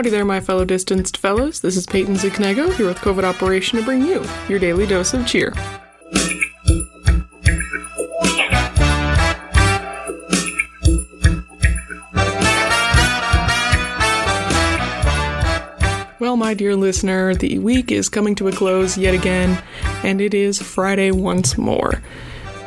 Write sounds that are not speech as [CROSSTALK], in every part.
Howdy there, my fellow distanced fellows. This is Peyton Zignego here with COVID Operation to bring you your daily dose of cheer. Well, my dear listener, the week is coming to a close yet again, and it is Friday once more.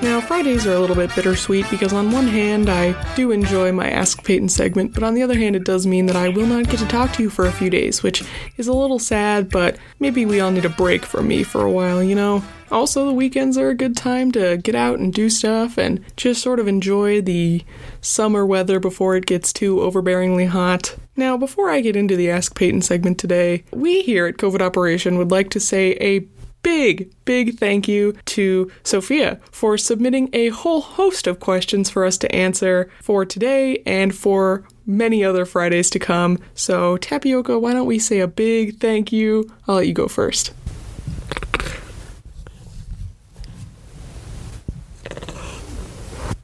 Now, Fridays are a little bit bittersweet because, on one hand, I do enjoy my Ask Peyton segment, but on the other hand, it does mean that I will not get to talk to you for a few days, which is a little sad, but maybe we all need a break from me for a while, you know? Also, the weekends are a good time to get out and do stuff and just sort of enjoy the summer weather before it gets too overbearingly hot. Now, before I get into the Ask Peyton segment today, we here at COVID Operation would like to say a big, big thank you to Sophia for submitting a whole host of questions for us to answer for today and for many other Fridays to come. So, Tapioca, why don't we say a big thank you? I'll let you go first.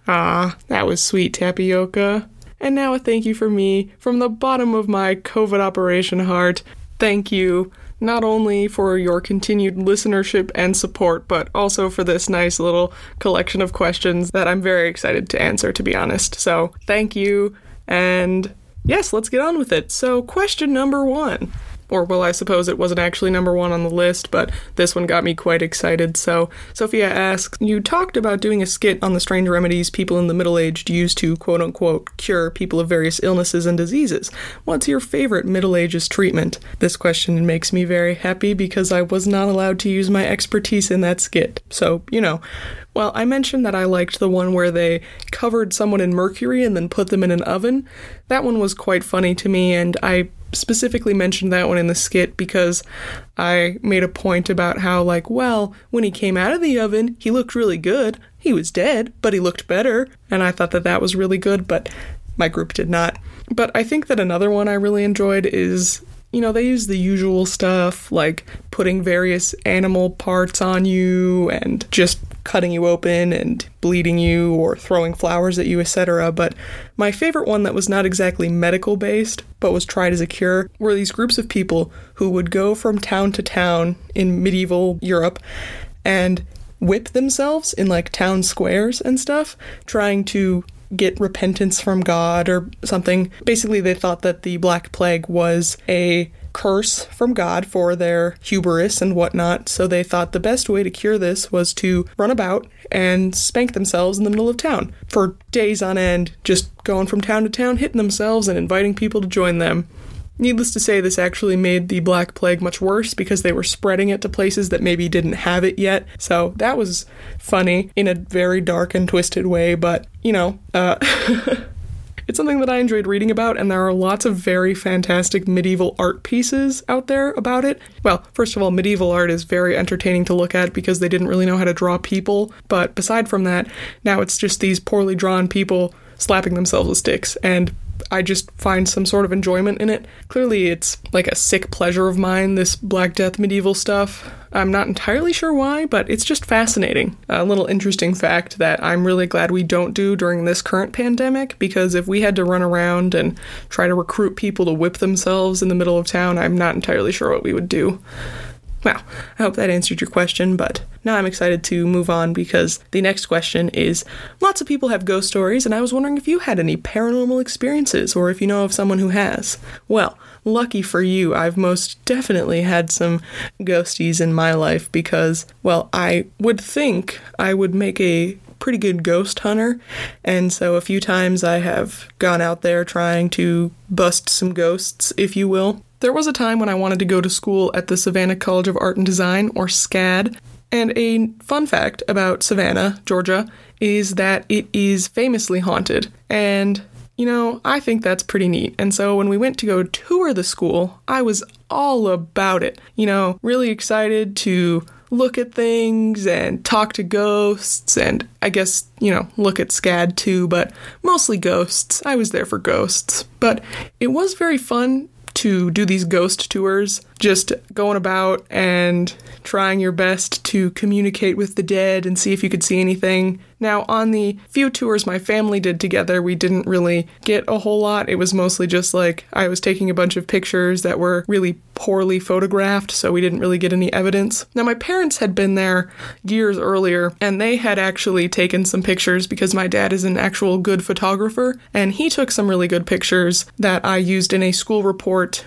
Ah, that was sweet, Tapioca. And now a thank you for me from the bottom of my COVID operation heart. Thank you not only for your continued listenership and support, but also for this nice little collection of questions that I'm very excited to answer, to be honest. So, thank you. And yes, let's get on with it. So, question number one or well, I suppose it wasn't actually number one on the list, but this one got me quite excited. So, Sophia asks You talked about doing a skit on the strange remedies people in the middle aged use to quote unquote cure people of various illnesses and diseases. What's your favorite Middle Ages treatment? This question makes me very happy because I was not allowed to use my expertise in that skit. So, you know, well, I mentioned that I liked the one where they covered someone in mercury and then put them in an oven. That one was quite funny to me, and I specifically mentioned that one in the skit because I made a point about how, like, well, when he came out of the oven, he looked really good. He was dead, but he looked better. And I thought that that was really good, but my group did not. But I think that another one I really enjoyed is you know, they use the usual stuff like putting various animal parts on you and just cutting you open and bleeding you or throwing flowers at you, etc. But my favorite one that was not exactly medical based, but was tried as a cure, were these groups of people who would go from town to town in medieval Europe and whip themselves in like town squares and stuff, trying to get repentance from God or something. Basically, they thought that the Black Plague was a curse from God for their hubris and whatnot, so they thought the best way to cure this was to run about and spank themselves in the middle of town for days on end, just going from town to town, hitting themselves and inviting people to join them. Needless to say, this actually made the Black Plague much worse because they were spreading it to places that maybe didn't have it yet. So that was funny in a very dark and twisted way, but you know, uh, [LAUGHS] It's something that I enjoyed reading about, and there are lots of very fantastic medieval art pieces out there about it. Well, first of all, medieval art is very entertaining to look at because they didn't really know how to draw people, but beside from that, now it's just these poorly drawn people slapping themselves with sticks, and I just find some sort of enjoyment in it. Clearly, it's like a sick pleasure of mine, this Black Death medieval stuff. I'm not entirely sure why, but it's just fascinating. A little interesting fact that I'm really glad we don't do during this current pandemic because if we had to run around and try to recruit people to whip themselves in the middle of town, I'm not entirely sure what we would do. Well, I hope that answered your question, but now I'm excited to move on because the next question is lots of people have ghost stories, and I was wondering if you had any paranormal experiences or if you know of someone who has. Well, lucky for you, I've most definitely had some ghosties in my life because, well, I would think I would make a pretty good ghost hunter, and so a few times I have gone out there trying to bust some ghosts, if you will. There was a time when I wanted to go to school at the Savannah College of Art and Design, or SCAD, and a fun fact about Savannah, Georgia, is that it is famously haunted. And, you know, I think that's pretty neat. And so when we went to go tour the school, I was all about it. You know, really excited to look at things and talk to ghosts and I guess, you know, look at SCAD too, but mostly ghosts. I was there for ghosts. But it was very fun to do these ghost tours. just going about and trying your best to communicate with the dead and see if you could see anything. Now, on the few tours my family did together, we didn't really get a whole lot. It was mostly just like I was taking a bunch of pictures that were really poorly photographed, so we didn't really get any evidence. Now, my parents had been there years earlier, and they had actually taken some pictures because my dad is an actual good photographer, and he took some really good pictures that I used in a school report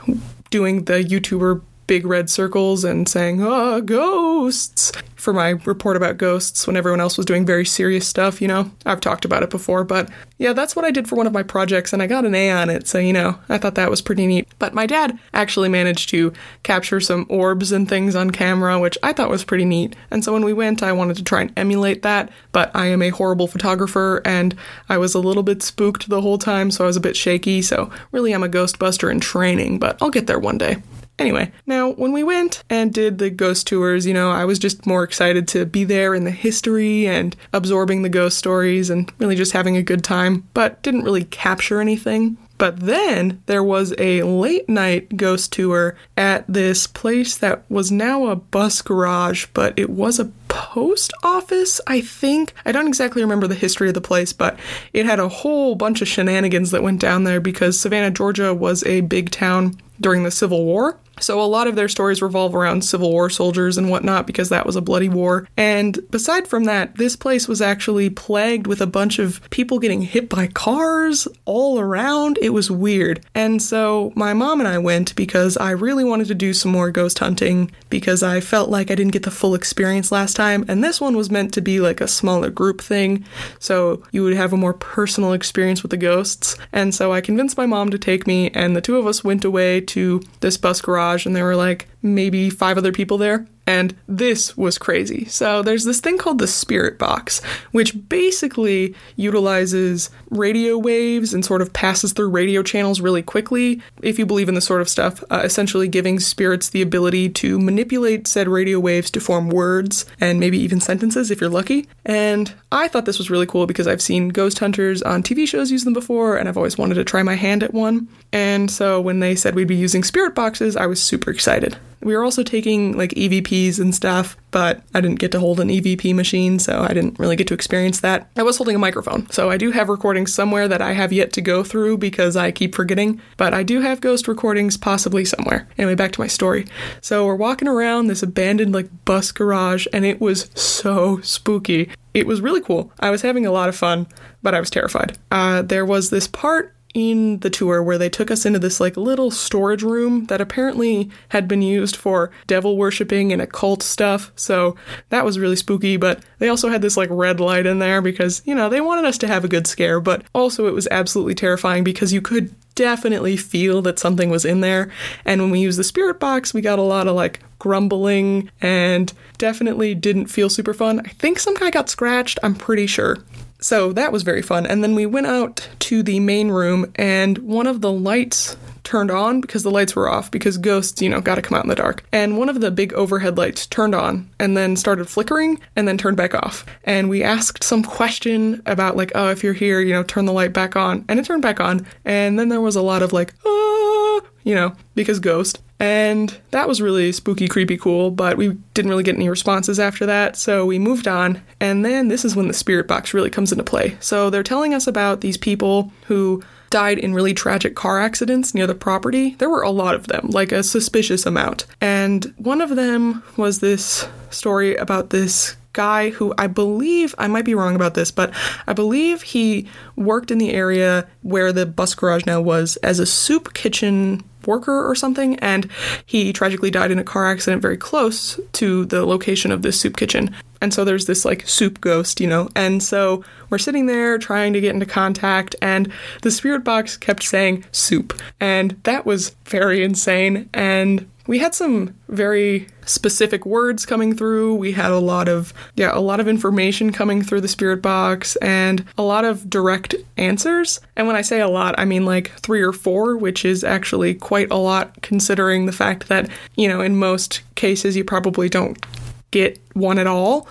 doing the YouTuber big red circles and saying, ah, ghosts, for my report about ghosts when everyone else was doing very serious stuff, you know? I've talked about it before, but yeah, that's what I did for one of my projects, and I got an A on it, so, you know, I thought that was pretty neat. But my dad actually managed to capture some orbs and things on camera, which I thought was pretty neat. And so when we went, I wanted to try and emulate that, but I am a horrible photographer, and I was a little bit spooked the whole time, so I was a bit shaky, so really I'm a ghostbuster in training, but I'll get there one day. Anyway, now when we went and did the ghost tours, you know, I was just more excited to be there in the history and absorbing the ghost stories and really just having a good time, but didn't really capture anything. But then there was a late night ghost tour at this place that was now a bus garage, but it was a post office, I think. I don't exactly remember the history of the place, but it had a whole bunch of shenanigans that went down there because Savannah, Georgia was a big town during the Civil War. So a lot of their stories revolve around Civil War soldiers and whatnot because that was a bloody war. And beside from that, this place was actually plagued with a bunch of people getting hit by cars all around. It was weird. And so my mom and I went because I really wanted to do some more ghost hunting because I felt like I didn't get the full experience last time. And this one was meant to be like a smaller group thing. So you would have a more personal experience with the ghosts. And so I convinced my mom to take me, and the two of us went away to this bus garage garage and there were like maybe five other people there. And this was crazy. So there's this thing called the spirit box, which basically utilizes radio waves and sort of passes through radio channels really quickly. If you believe in this sort of stuff, uh, essentially giving spirits the ability to manipulate said radio waves to form words and maybe even sentences if you're lucky. And I thought this was really cool because I've seen ghost hunters on TV shows use them before, and I've always wanted to try my hand at one. And so when they said we'd be using spirit boxes, I was super excited. We were also taking like EVPs and stuff, but I didn't get to hold an EVP machine, so I didn't really get to experience that. I was holding a microphone, so I do have recordings somewhere that I have yet to go through because I keep forgetting, but I do have ghost recordings possibly somewhere. Anyway, back to my story. So we're walking around this abandoned like bus garage, and it was so spooky. It was really cool. I was having a lot of fun, but I was terrified. Uh, there was this part in the tour where they took us into this like little storage room that apparently had been used for devil worshipping and occult stuff. So that was really spooky, but they also had this like red light in there because, you know, they wanted us to have a good scare, but also it was absolutely terrifying because you could definitely feel that something was in there. And when we used the spirit box, we got a lot of like grumbling and definitely didn't feel super fun. I think some guy got scratched, I'm pretty sure. So that was very fun. And then we went out to the main room, and one of the lights turned on because the lights were off because ghosts, you know, got to come out in the dark. And one of the big overhead lights turned on and then started flickering and then turned back off. And we asked some question about, like, oh, if you're here, you know, turn the light back on. And it turned back on. And then there was a lot of, like, ah, you know, because ghost. And that was really spooky, creepy, cool, but we didn't really get any responses after that, so we moved on. And then this is when the spirit box really comes into play. So they're telling us about these people who died in really tragic car accidents near the property. There were a lot of them, like a suspicious amount. And one of them was this story about this guy who I believe, I might be wrong about this, but I believe he worked in the area where the bus garage now was as a soup kitchen worker or something, and he tragically died in a car accident very close to the location of this soup kitchen. And so there's this like soup ghost, you know. And so we're sitting there trying to get into contact, and the spirit box kept saying soup. And that was very insane. And we had some very specific words coming through. We had a lot of, yeah, a lot of information coming through the spirit box and a lot of direct answers. And when I say a lot, I mean like three or four, which is actually quite a lot considering the fact that, you know, in most cases you probably don't get one at all.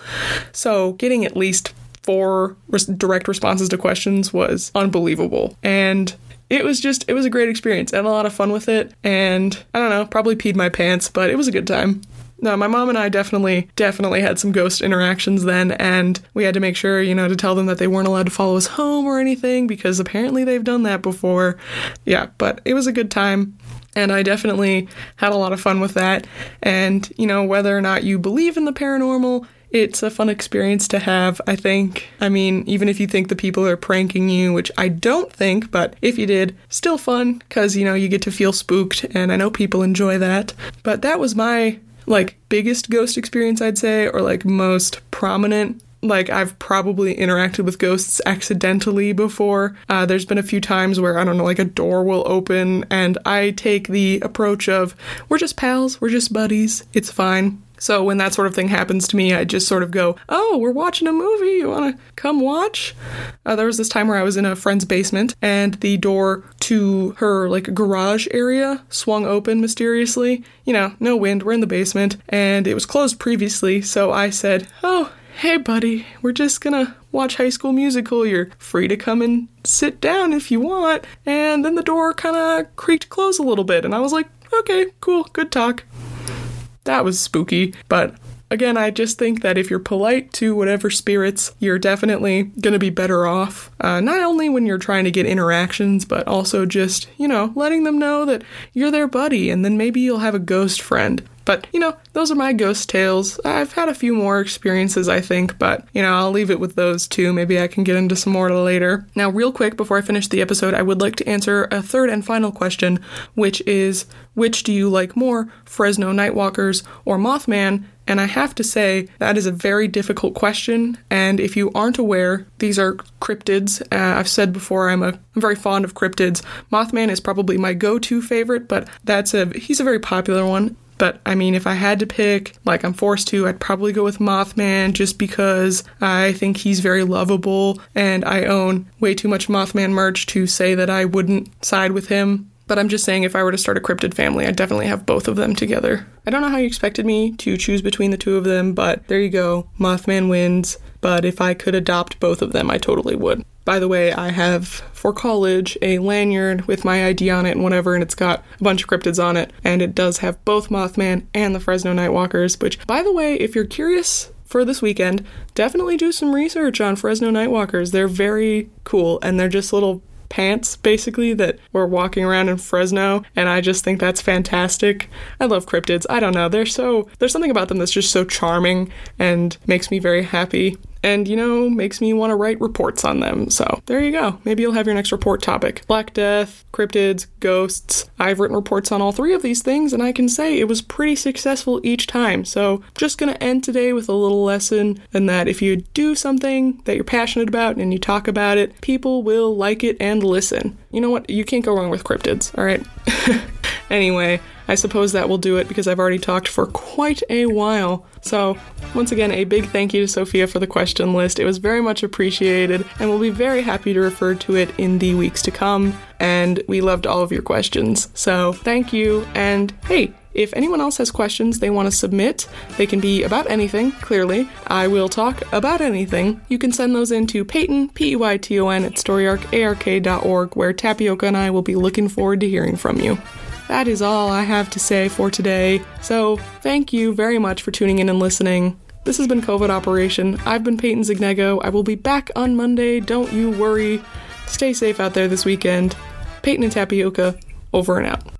So getting at least four direct responses to questions was unbelievable. And it was just, it was a great experience. Had a lot of fun with it. And I don't know, probably peed my pants, but it was a good time. No, my mom and I definitely, definitely had some ghost interactions then, and we had to make sure, you know, to tell them that they weren't allowed to follow us home or anything because apparently they've done that before. Yeah, but it was a good time. And I definitely had a lot of fun with that. And, you know, whether or not you believe in the paranormal, it's a fun experience to have, I think. I mean, even if you think the people are pranking you, which I don't think, but if you did, still fun because, you know, you get to feel spooked, and I know people enjoy that. But that was my like biggest ghost experience, I'd say, or like most prominent. Like I've probably interacted with ghosts accidentally before. Uh, there's been a few times where I don't know, like a door will open, and I take the approach of we're just pals, we're just buddies, it's fine. So when that sort of thing happens to me, I just sort of go, "Oh, we're watching a movie. You want to come watch?" Uh, there was this time where I was in a friend's basement, and the door to her like garage area swung open mysteriously. You know, no wind. We're in the basement, and it was closed previously. So I said, "Oh." Hey, buddy, we're just gonna watch High School Musical. You're free to come and sit down if you want. And then the door kind of creaked close a little bit, and I was like, okay, cool, good talk that was spooky. But again, I just think that if you're polite to whatever spirits, you're definitely going to be better off. Uh, not only when you're trying to get interactions, but also just, you know, letting them know that you're their buddy and then maybe you'll have a ghost friend. But, you know, those are my ghost tales. I've had a few more experiences, I think, but, you know, I'll leave it with those two. Maybe I can get into some more later. Now, real quick, before I finish the episode, I would like to answer a third and final question, which is which do you like more, Fresno Nightwalkers or Mothman? And I have to say, that is a very difficult question. And if you aren't aware, these are cryptids. Uh, I've said before, I'm, a, I'm very fond of cryptids. Mothman is probably my go to favorite, but that's a he's a very popular one. But I mean, if I had to pick, like I'm forced to, I'd probably go with Mothman just because I think he's very lovable and I own way too much Mothman merch to say that I wouldn't side with him. But I'm just saying, if I were to start a cryptid family, I'd definitely have both of them together. I don't know how you expected me to choose between the two of them, but there you go. Mothman wins. But if I could adopt both of them, I totally would. By the way, I have for college a lanyard with my ID on it and whatever, and it's got a bunch of cryptids on it, and it does have both Mothman and the Fresno Nightwalkers. Which, by the way, if you're curious for this weekend, definitely do some research on Fresno Nightwalkers. They're very cool, and they're just little pants basically that were walking around in Fresno and I just think that's fantastic. I love cryptids. I don't know. They're so there's something about them that's just so charming and makes me very happy and you know makes me want to write reports on them. So there you go. Maybe you'll have your next report topic. Black death cryptids ghosts. I've written reports on all three of these things and i can say it was pretty successful each time. So just gonna end today with a little lesson and that if you do something that you're passionate about and you talk about it people will like it and listen. You know what? You can't go wrong with cryptids all right [LAUGHS] anyway I suppose that will do it because I've already talked for quite a while. So, once again, a big thank you to Sophia for the question list. It was very much appreciated, and we'll be very happy to refer to it in the weeks to come. And we loved all of your questions. So, thank you. And hey, if anyone else has questions they want to submit, they can be about anything, clearly. I will talk about anything. You can send those in to Peyton, P E Y T O N, at storyarcark.org, where Tapioca and I will be looking forward to hearing from you. That is all I have to say for today. So, thank you very much for tuning in and listening. This has been COVID Operation. I've been Peyton Zignego. I will be back on Monday. Don't you worry. Stay safe out there this weekend. Peyton and Tapioca, over and out.